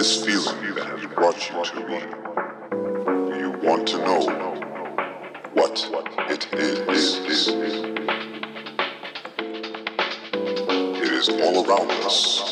this feeling that has brought you to me? Do you want to know what it is? It is all around us.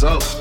Validation